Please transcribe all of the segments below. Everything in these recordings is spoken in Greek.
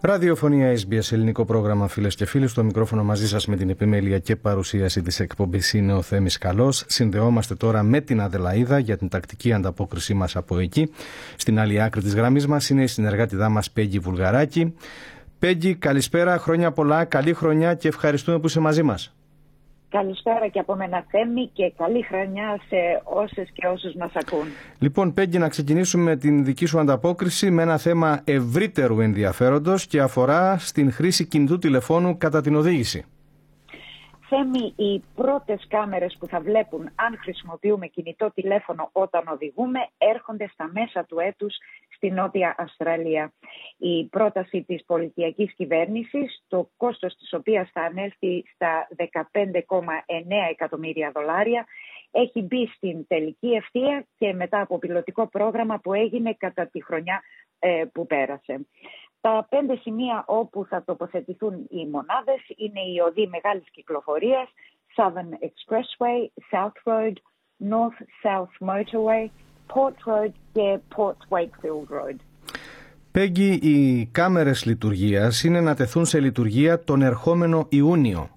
Ραδιοφωνία SBS, ελληνικό πρόγραμμα φίλες και φίλοι. Στο μικρόφωνο μαζί σας με την επιμέλεια και παρουσίαση της εκπομπής είναι ο Θέμης Καλός. Συνδεόμαστε τώρα με την Αδελαίδα για την τακτική ανταπόκρισή μας από εκεί. Στην άλλη άκρη της γραμμής μας είναι η συνεργάτηδά μας Πέγγι Βουλγαράκη. Πέγγι, καλησπέρα, χρόνια πολλά, καλή χρονιά και ευχαριστούμε που είσαι μαζί μας. Καλησπέρα και από μένα Θέμη και καλή χρονιά σε όσες και όσους μας ακούν. Λοιπόν Πέγγι να ξεκινήσουμε την δική σου ανταπόκριση με ένα θέμα ευρύτερου ενδιαφέροντος και αφορά στην χρήση κινητού τηλεφώνου κατά την οδήγηση. Θέμη, οι πρώτες κάμερες που θα βλέπουν αν χρησιμοποιούμε κινητό τηλέφωνο όταν οδηγούμε έρχονται στα μέσα του έτους στη Νότια Αυστραλία. Η πρόταση της πολιτιακής κυβέρνησης, το κόστος της οποίας θα ανέλθει στα 15,9 εκατομμύρια δολάρια, έχει μπει στην τελική ευθεία και μετά από πιλωτικό πρόγραμμα που έγινε κατά τη χρονιά ε, που πέρασε. Τα πέντε σημεία όπου θα τοποθετηθούν οι μονάδες είναι η οδή μεγάλης κυκλοφορίας, Southern Expressway, South Road, North-South Motorway, Port Road και Port Wakefield Road. Πέγγι, οι κάμερες λειτουργίας είναι να τεθούν σε λειτουργία τον ερχόμενο Ιούνιο.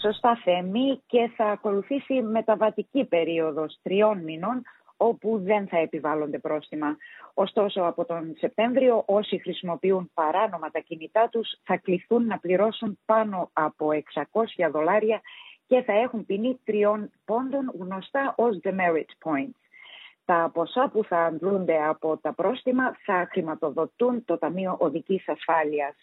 Σωστά Θέμη και θα ακολουθήσει μεταβατική περίοδος τριών μηνών όπου δεν θα επιβάλλονται πρόστιμα. Ωστόσο, από τον Σεπτέμβριο όσοι χρησιμοποιούν παράνομα τα κινητά τους θα κληθούν να πληρώσουν πάνω από 600 δολάρια και θα έχουν ποινή τριών πόντων γνωστά ως demerit points. Τα ποσά που θα αντλούνται από τα πρόστιμα θα χρηματοδοτούν το Ταμείο Οδικής Ασφάλειας.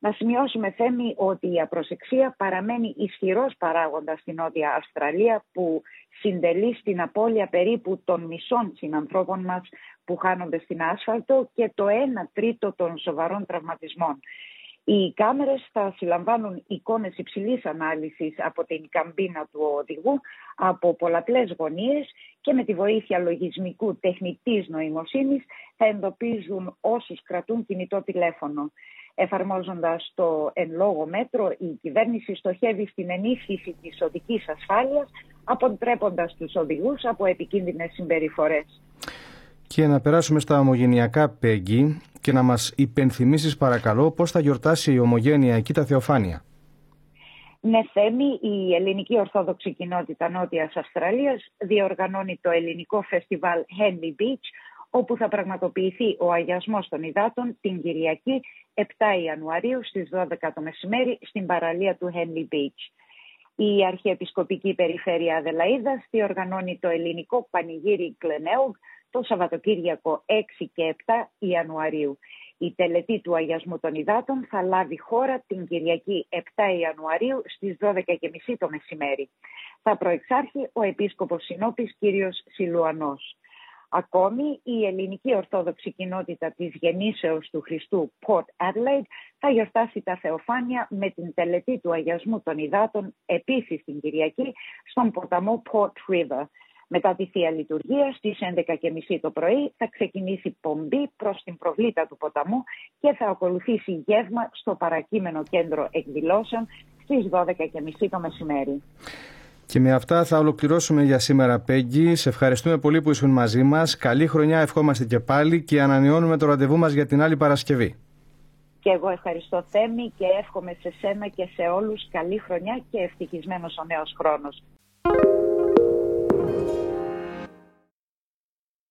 Να σημειώσουμε θέμη ότι η απροσεξία παραμένει ισχυρός παράγοντας στην Νότια Αυστραλία που συντελεί στην απώλεια περίπου των μισών συνανθρώπων μας που χάνονται στην άσφαλτο και το 1 τρίτο των σοβαρών τραυματισμών. Οι κάμερες θα συλλαμβάνουν εικόνες υψηλής ανάλυσης από την καμπίνα του οδηγού από πολλαπλές γωνίες και με τη βοήθεια λογισμικού τεχνητής νοημοσύνης θα εντοπίζουν όσους κρατούν κινητό τηλέφωνο. Εφαρμόζοντας το εν λόγω μέτρο, η κυβέρνηση στοχεύει στην ενίσχυση της οδικής ασφάλειας, αποτρέποντας τους οδηγούς από επικίνδυνες συμπεριφορές. Και να περάσουμε στα ομογενειακά πέγγι και να μας υπενθυμίσεις παρακαλώ πώς θα γιορτάσει η ομογένεια εκεί τα Θεοφάνεια. Ναι, Θέμη, η ελληνική ορθόδοξη κοινότητα Νότιας Αυστραλίας διοργανώνει το ελληνικό φεστιβάλ Henley Beach, όπου θα πραγματοποιηθεί ο αγιασμός των υδάτων την Κυριακή 7 Ιανουαρίου στις 12 το μεσημέρι στην παραλία του Henley Beach. Η Αρχιεπισκοπική Περιφέρεια Αδελαίδας διοργανώνει το ελληνικό πανηγύρι Κλενέουγ το Σαββατοκύριακο 6 και 7 Ιανουαρίου. Η τελετή του Αγιασμού των Υδάτων θα λάβει χώρα την Κυριακή 7 Ιανουαρίου στις 12.30 το μεσημέρι. Θα προεξάρχει ο Επίσκοπος Συνόπης κύριος Σιλουανός. Ακόμη, η ελληνική ορθόδοξη κοινότητα της γεννήσεως του Χριστού Port Adelaide θα γιορτάσει τα Θεοφάνεια με την τελετή του Αγιασμού των Υδάτων επίσης την Κυριακή στον ποταμό Port River. Μετά τη Θεία Λειτουργία στις 11.30 το πρωί θα ξεκινήσει πομπή προς την προβλήτα του ποταμού και θα ακολουθήσει γεύμα στο παρακείμενο κέντρο εκδηλώσεων στις 12.30 το μεσημέρι. Και με αυτά θα ολοκληρώσουμε για σήμερα, Πέγγι. Σε ευχαριστούμε πολύ που ήσουν μαζί μας. Καλή χρονιά, ευχόμαστε και πάλι και ανανεώνουμε το ραντεβού μας για την άλλη Παρασκευή. Και εγώ ευχαριστώ Θέμη και εύχομαι σε σένα και σε όλους καλή χρονιά και ευτυχισμένος ο νέος χρόνος.